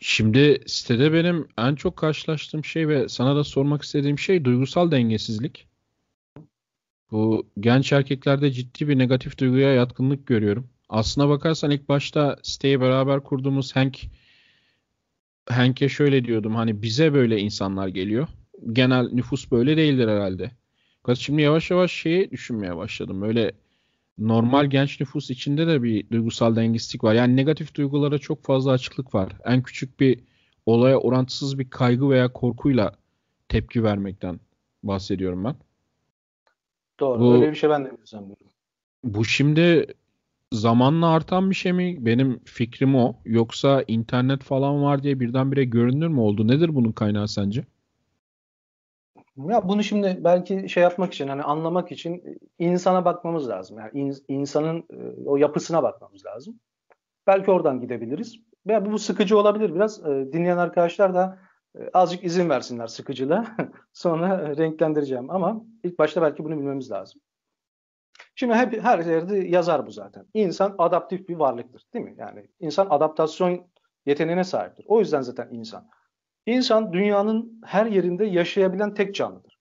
Şimdi sitede benim en çok karşılaştığım şey ve sana da sormak istediğim şey duygusal dengesizlik. Bu genç erkeklerde ciddi bir negatif duyguya yatkınlık görüyorum. Aslına bakarsan ilk başta siteyi beraber kurduğumuz Hank Hank'e şöyle diyordum hani bize böyle insanlar geliyor. Genel nüfus böyle değildir herhalde. Fakat şimdi yavaş yavaş şeyi düşünmeye başladım. Böyle normal genç nüfus içinde de bir duygusal dengesizlik var. Yani negatif duygulara çok fazla açıklık var. En küçük bir olaya orantısız bir kaygı veya korkuyla tepki vermekten bahsediyorum ben. Doğru. Bu, öyle bir şey ben de sanmıyorum. Bu şimdi zamanla artan bir şey mi? Benim fikrim o. Yoksa internet falan var diye birdenbire görünür mü oldu? Nedir bunun kaynağı sence? Ya bunu şimdi belki şey yapmak için hani anlamak için insana bakmamız lazım. Yani in, insanın e, o yapısına bakmamız lazım. Belki oradan gidebiliriz. Veya bu sıkıcı olabilir biraz. E, dinleyen arkadaşlar da e, azıcık izin versinler sıkıcılığa. Sonra renklendireceğim ama ilk başta belki bunu bilmemiz lazım. Şimdi hep her yerde yazar bu zaten. İnsan adaptif bir varlıktır, değil mi? Yani insan adaptasyon yeteneğine sahiptir. O yüzden zaten insan. İnsan dünyanın her yerinde yaşayabilen tek canlıdır.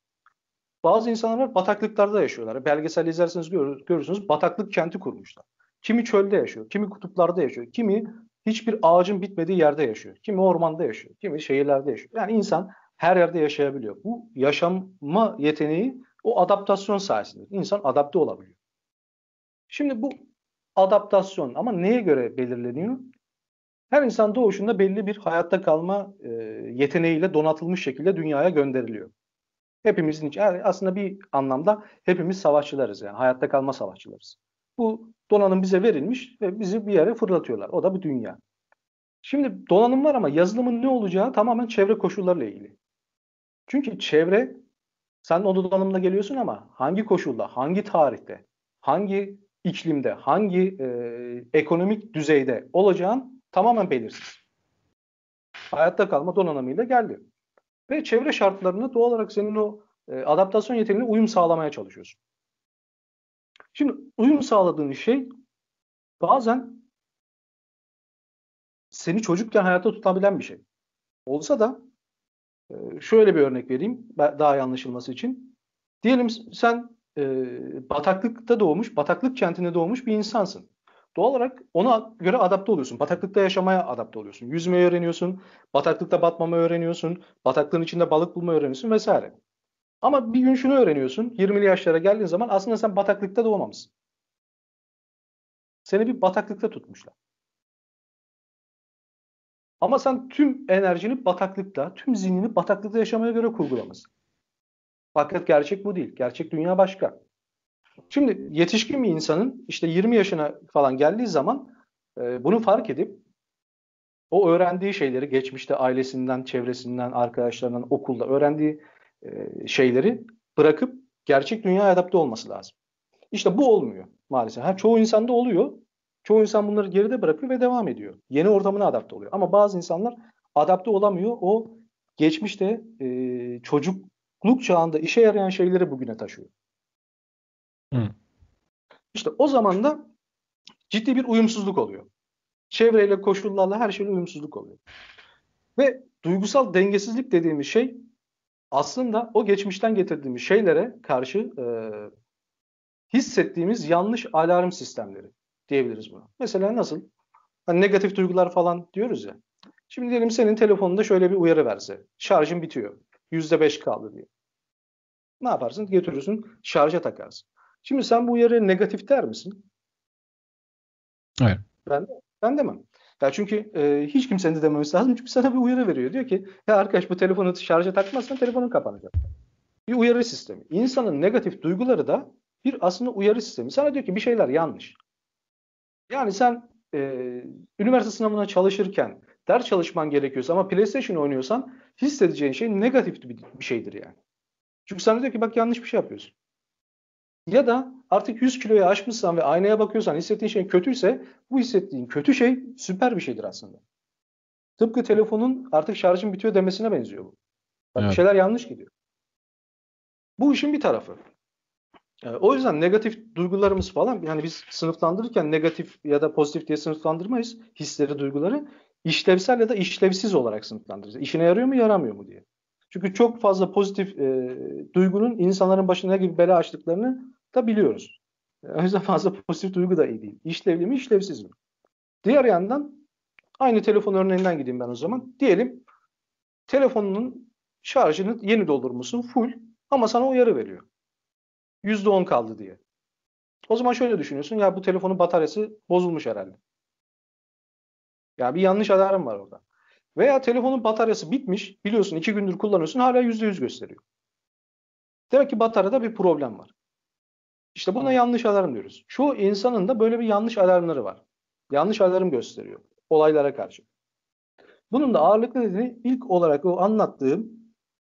Bazı insanlar var bataklıklarda yaşıyorlar. Belgesel izlerseniz görür, görürsünüz bataklık kenti kurmuşlar. Kimi çölde yaşıyor, kimi kutuplarda yaşıyor, kimi hiçbir ağacın bitmediği yerde yaşıyor, kimi ormanda yaşıyor, kimi şehirlerde yaşıyor. Yani insan her yerde yaşayabiliyor. Bu yaşama yeteneği o adaptasyon sayesinde. İnsan adapte olabiliyor. Şimdi bu adaptasyon ama neye göre belirleniyor? Her insan doğuşunda belli bir hayatta kalma e, yeteneğiyle donatılmış şekilde dünyaya gönderiliyor. Hepimizin yani aslında bir anlamda hepimiz savaşçılarız yani hayatta kalma savaşçılarız. Bu donanım bize verilmiş ve bizi bir yere fırlatıyorlar. O da bir dünya. Şimdi donanım var ama yazılımın ne olacağı tamamen çevre koşullarıyla ilgili. Çünkü çevre sen o donanımla geliyorsun ama hangi koşulda, hangi tarihte, hangi iklimde, hangi e, ekonomik düzeyde olacağın tamamen belirsiz. Hayatta kalma donanımıyla geldi. Ve çevre şartlarına doğal olarak senin o e, adaptasyon yeteneğine uyum sağlamaya çalışıyorsun. Şimdi uyum sağladığın şey bazen seni çocukken hayatta tutabilen bir şey. Olsa da e, şöyle bir örnek vereyim daha iyi anlaşılması için. Diyelim sen e, bataklıkta doğmuş, bataklık kentinde doğmuş bir insansın. Doğal olarak ona göre adapte oluyorsun. Bataklıkta yaşamaya adapte oluyorsun. Yüzmeyi öğreniyorsun, bataklıkta batmamayı öğreniyorsun, bataklığın içinde balık bulmayı öğreniyorsun vesaire. Ama bir gün şunu öğreniyorsun, 20'li yaşlara geldiğin zaman aslında sen bataklıkta doğmamışsın. Seni bir bataklıkta tutmuşlar. Ama sen tüm enerjini bataklıkta, tüm zihnini bataklıkta yaşamaya göre kurgulamışsın. Fakat gerçek bu değil. Gerçek dünya başka. Şimdi yetişkin bir insanın işte 20 yaşına falan geldiği zaman e, bunu fark edip o öğrendiği şeyleri geçmişte ailesinden, çevresinden, arkadaşlarından, okulda öğrendiği e, şeyleri bırakıp gerçek dünyaya adapte olması lazım. İşte bu olmuyor maalesef. Ha, çoğu insanda oluyor. Çoğu insan bunları geride bırakıyor ve devam ediyor. Yeni ortamına adapte oluyor. Ama bazı insanlar adapte olamıyor. O geçmişte e, çocuk çocukluk çağında işe yarayan şeyleri bugüne taşıyor. Hı. İşte o zaman da ciddi bir uyumsuzluk oluyor. Çevreyle, koşullarla her şeyle uyumsuzluk oluyor. Ve duygusal dengesizlik dediğimiz şey aslında o geçmişten getirdiğimiz şeylere karşı e, hissettiğimiz yanlış alarm sistemleri diyebiliriz buna. Mesela nasıl? Hani negatif duygular falan diyoruz ya. Şimdi diyelim senin telefonunda şöyle bir uyarı verse. Şarjın bitiyor. %5 kaldı diye. Ne yaparsın? Götürürsün şarja takarsın. Şimdi sen bu uyarıya negatif der misin? Evet. Ben, ben demem. Ya çünkü e, hiç kimsenin de dememesi lazım. Çünkü sana bir uyarı veriyor. Diyor ki ya arkadaş bu telefonu şarja takmazsan telefonun kapanacak. Bir uyarı sistemi. İnsanın negatif duyguları da bir aslında uyarı sistemi. Sana diyor ki bir şeyler yanlış. Yani sen e, üniversite sınavına çalışırken ders çalışman gerekiyorsa ama PlayStation oynuyorsan hissedeceğin şey negatif bir, bir şeydir yani. Çünkü sana diyor ki bak yanlış bir şey yapıyorsun. Ya da artık 100 kiloyu aşmışsan ve aynaya bakıyorsan hissettiğin şey kötüyse bu hissettiğin kötü şey süper bir şeydir aslında. Tıpkı telefonun artık şarjın bitiyor demesine benziyor bu. Bak evet. bir şeyler yanlış gidiyor. Bu işin bir tarafı. Ee, o yüzden negatif duygularımız falan yani biz sınıflandırırken negatif ya da pozitif diye sınıflandırmayız hisleri, duyguları. işlevsel ya da işlevsiz olarak sınıflandıracağız. İşine yarıyor mu yaramıyor mu diye. Çünkü çok fazla pozitif e, duygunun insanların başına gibi bela açtıklarını da biliyoruz. O yüzden fazla pozitif duygu da iyi değil. İşlevli mi işlevsiz mi? Diğer yandan aynı telefon örneğinden gideyim ben o zaman. Diyelim telefonunun şarjını yeni doldurmuşsun full ama sana uyarı veriyor. %10 kaldı diye. O zaman şöyle düşünüyorsun ya bu telefonun bataryası bozulmuş herhalde. Ya bir yanlış alarm var orada. Veya telefonun bataryası bitmiş. Biliyorsun iki gündür kullanıyorsun hala %100 gösteriyor. Demek ki bataryada bir problem var. İşte buna yanlış alarm diyoruz. Çoğu insanın da böyle bir yanlış alarmları var. Yanlış alarm gösteriyor olaylara karşı. Bunun da ağırlıklı nedeni ilk olarak o anlattığım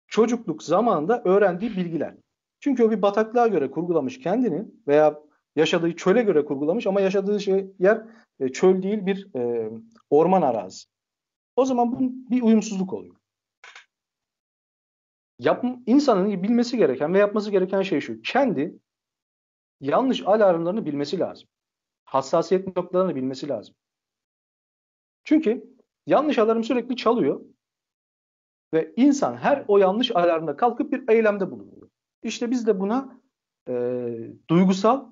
çocukluk zamanında öğrendiği bilgiler. Çünkü o bir bataklığa göre kurgulamış kendini veya yaşadığı çöle göre kurgulamış ama yaşadığı şey yer e, çöl değil bir e, orman arazisi. O zaman bu bir uyumsuzluk oluyor. Yap, insanın bilmesi gereken ve yapması gereken şey şu. Kendi yanlış alarmlarını bilmesi lazım. Hassasiyet noktalarını bilmesi lazım. Çünkü yanlış alarm sürekli çalıyor ve insan her o yanlış alarmda kalkıp bir eylemde bulunuyor. İşte biz de buna e, duygusal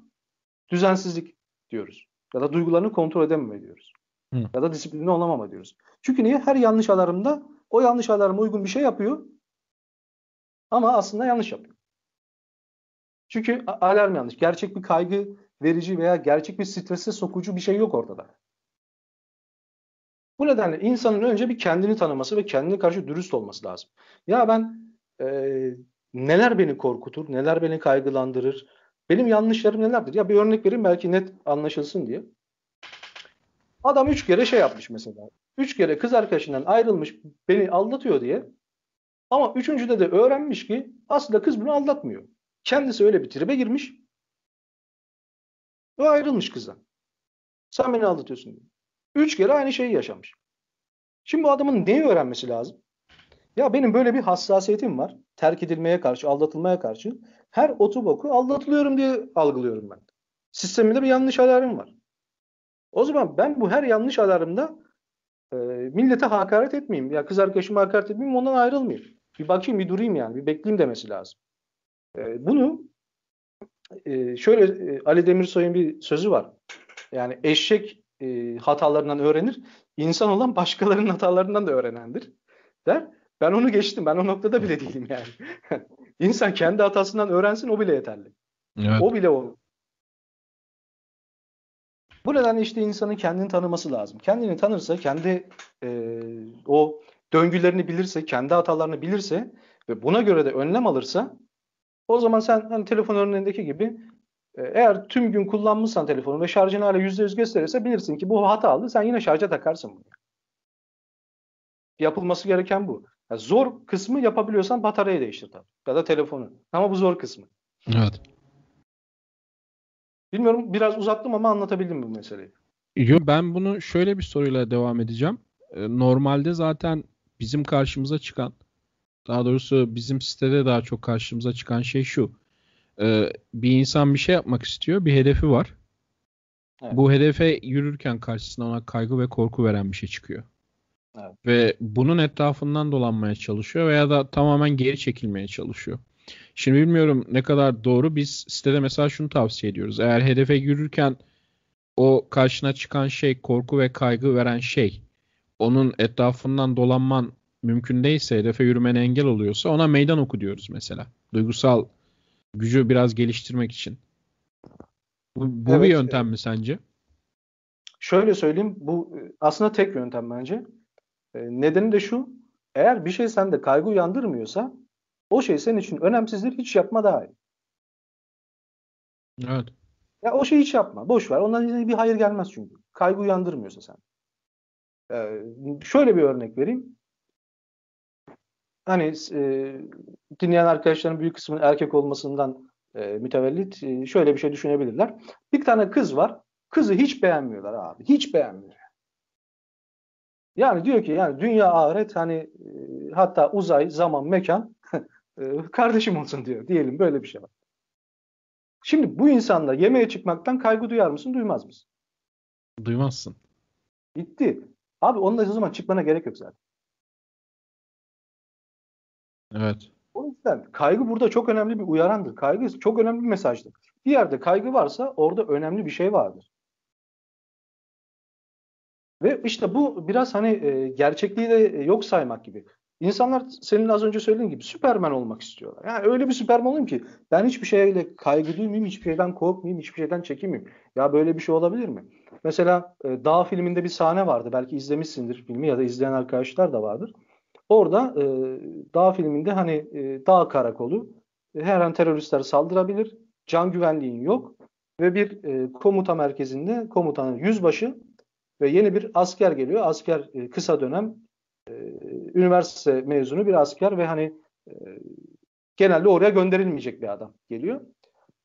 düzensizlik diyoruz. Ya da duygularını kontrol edememe diyoruz. Hı. Ya da disiplinli olamama diyoruz. Çünkü niye? Her yanlış alarmda o yanlış alarma uygun bir şey yapıyor ama aslında yanlış yapıyor. Çünkü alarm yanlış. Gerçek bir kaygı verici veya gerçek bir strese sokucu bir şey yok ortada. Bu nedenle insanın önce bir kendini tanıması ve kendine karşı dürüst olması lazım. Ya ben e, neler beni korkutur, neler beni kaygılandırır, benim yanlışlarım nelerdir? Ya bir örnek vereyim belki net anlaşılsın diye. Adam üç kere şey yapmış mesela. Üç kere kız arkadaşından ayrılmış beni aldatıyor diye. Ama üçüncüde de öğrenmiş ki aslında kız bunu aldatmıyor. Kendisi öyle bir tribe girmiş. Ve ayrılmış kızdan. Sen beni aldatıyorsun diye. Üç kere aynı şeyi yaşamış. Şimdi bu adamın neyi öğrenmesi lazım? Ya benim böyle bir hassasiyetim var. Terk edilmeye karşı, aldatılmaya karşı. Her otoboku aldatılıyorum diye algılıyorum ben. Sistemimde bir yanlış alarm var. O zaman ben bu her yanlış alarmda e, millete hakaret etmeyeyim. Ya kız arkadaşıma hakaret etmeyeyim ondan ayrılmayayım. Bir bakayım bir durayım yani. Bir bekleyeyim demesi lazım. E, bunu e, şöyle e, Ali Demirsoy'un bir sözü var. Yani eşek e, hatalarından öğrenir. İnsan olan başkalarının hatalarından da öğrenendir. Der. Ben onu geçtim. Ben o noktada bile değilim yani. İnsan kendi hatasından öğrensin o bile yeterli. Evet. O bile o. Bu nedenle işte insanın kendini tanıması lazım. Kendini tanırsa, kendi e, o döngülerini bilirse, kendi hatalarını bilirse ve buna göre de önlem alırsa o zaman sen hani telefon örneğindeki gibi e, eğer tüm gün kullanmışsan telefonu ve şarjını hala %100 gösterirse bilirsin ki bu hatalı. Sen yine şarja takarsın bunu. Yapılması gereken bu. Yani zor kısmı yapabiliyorsan bataryayı değiştir tabii. Ya da telefonu. Ama bu zor kısmı. Evet. Bilmiyorum biraz uzattım ama anlatabildim bu meseleyi. Yok ben bunu şöyle bir soruyla devam edeceğim. Ee, normalde zaten bizim karşımıza çıkan daha doğrusu bizim sitede daha çok karşımıza çıkan şey şu. Ee, bir insan bir şey yapmak istiyor. Bir hedefi var. Evet. Bu hedefe yürürken karşısına ona kaygı ve korku veren bir şey çıkıyor. Evet. Ve bunun etrafından dolanmaya çalışıyor veya da tamamen geri çekilmeye çalışıyor. Şimdi bilmiyorum ne kadar doğru. Biz sitede mesela şunu tavsiye ediyoruz. Eğer hedefe yürürken o karşına çıkan şey korku ve kaygı veren şey onun etrafından dolanman mümkün değilse hedefe yürümene engel oluyorsa ona meydan oku diyoruz mesela. Duygusal gücü biraz geliştirmek için. Bu, bu evet, bir yöntem mi sence? Şöyle söyleyeyim bu aslında tek yöntem bence. E, nedeni de şu. Eğer bir şey sende kaygı uyandırmıyorsa o şey senin için önemsizdir. Hiç yapma daha iyi. Evet. Ya o şeyi hiç yapma. Boş ver. Ondan bir hayır gelmez çünkü. Kaygı uyandırmıyorsa sen. Ee, şöyle bir örnek vereyim. Hani e, dinleyen arkadaşların büyük kısmının erkek olmasından e, mütevellit e, şöyle bir şey düşünebilirler. Bir tane kız var. Kızı hiç beğenmiyorlar abi. Hiç beğenmiyor. Yani diyor ki yani dünya ahiret hani e, hatta uzay, zaman, mekan e, kardeşim olsun diyor. Diyelim böyle bir şey var. Şimdi bu insanla yemeğe çıkmaktan kaygı duyar mısın, duymaz mısın? Duymazsın. Bitti. Abi onunla o zaman çıkmana gerek yok zaten. Evet. O yüzden kaygı burada çok önemli bir uyarandır. Kaygı çok önemli bir mesajdır. Bir yerde kaygı varsa orada önemli bir şey vardır. Ve işte bu biraz hani e, gerçekliği de yok saymak gibi. İnsanlar senin az önce söylediğin gibi Süperman olmak istiyorlar. Yani öyle bir Süperman olayım ki ben hiçbir şeyle kaygı duymayayım, hiçbir şeyden korkmayayım, hiçbir şeyden çekinmeyeyim. Ya böyle bir şey olabilir mi? Mesela e, Dağ filminde bir sahne vardı. Belki izlemişsindir filmi ya da izleyen arkadaşlar da vardır. Orada e, Dağ filminde hani e, Dağ karakolu e, her an teröristler saldırabilir. Can güvenliğin yok ve bir e, komuta merkezinde komutanın yüzbaşı ve yeni bir asker geliyor. Asker e, kısa dönem e, üniversite mezunu bir asker ve hani e, genelde oraya gönderilmeyecek bir adam geliyor.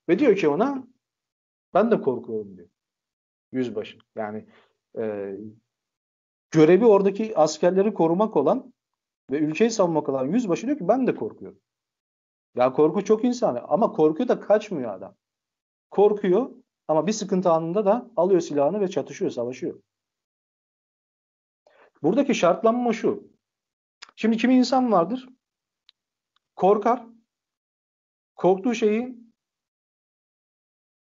Ve diyor ki ona ben de korkuyorum diyor. Yüzbaşı. Yani e, görevi oradaki askerleri korumak olan ve ülkeyi savunmak olan yüzbaşı diyor ki ben de korkuyorum. Ya korku çok insani ama korkuyor da kaçmıyor adam. Korkuyor ama bir sıkıntı anında da alıyor silahını ve çatışıyor, savaşıyor. Buradaki şartlanma şu. Şimdi kimi insan vardır? Korkar. Korktuğu şeyi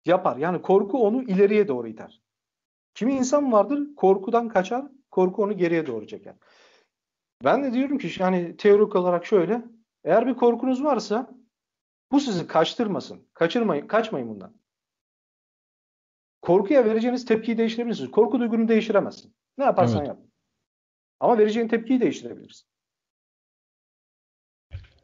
yapar. Yani korku onu ileriye doğru iter. Kimi insan vardır? Korkudan kaçar. Korku onu geriye doğru çeker. Ben de diyorum ki yani teorik olarak şöyle. Eğer bir korkunuz varsa bu sizi kaçtırmasın. Kaçırmayın, kaçmayın bundan. Korkuya vereceğiniz tepkiyi değiştirebilirsiniz. Korku duygunu değiştiremezsin. Ne yaparsan evet. yap. Ama vereceğin tepkiyi değiştirebilirsin.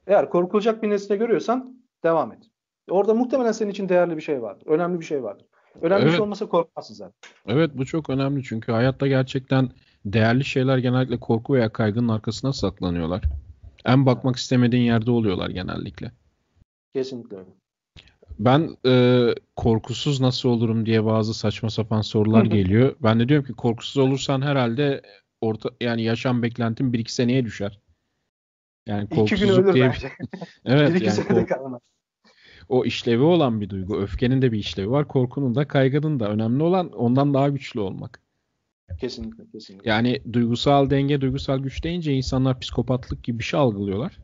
Eğer korkulacak bir nesne görüyorsan devam et. Orada muhtemelen senin için değerli bir şey vardır. Önemli bir şey vardır. Önemli evet. bir şey olmasa korkmazsın zaten. Evet bu çok önemli çünkü hayatta gerçekten değerli şeyler genellikle korku veya kaygının arkasına saklanıyorlar. En bakmak istemediğin yerde oluyorlar genellikle. Kesinlikle öyle. Ben e, korkusuz nasıl olurum diye bazı saçma sapan sorular geliyor. Ben de diyorum ki korkusuz olursan herhalde orta yani yaşam beklentin 1-2 seneye düşer. Yani korkusuzluk İki gün ölür diye bence. evet bir yani kork... kalmaz. O işlevi olan bir duygu. Öfkenin de bir işlevi var. Korkunun da kaygının da. Önemli olan ondan daha güçlü olmak. Kesinlikle, kesinlikle. Yani duygusal denge, duygusal güç deyince insanlar psikopatlık gibi bir şey algılıyorlar.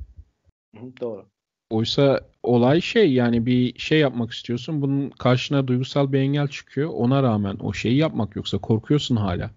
Hı, doğru. Oysa olay şey yani bir şey yapmak istiyorsun. Bunun karşına duygusal bir engel çıkıyor. Ona rağmen o şeyi yapmak yoksa korkuyorsun hala.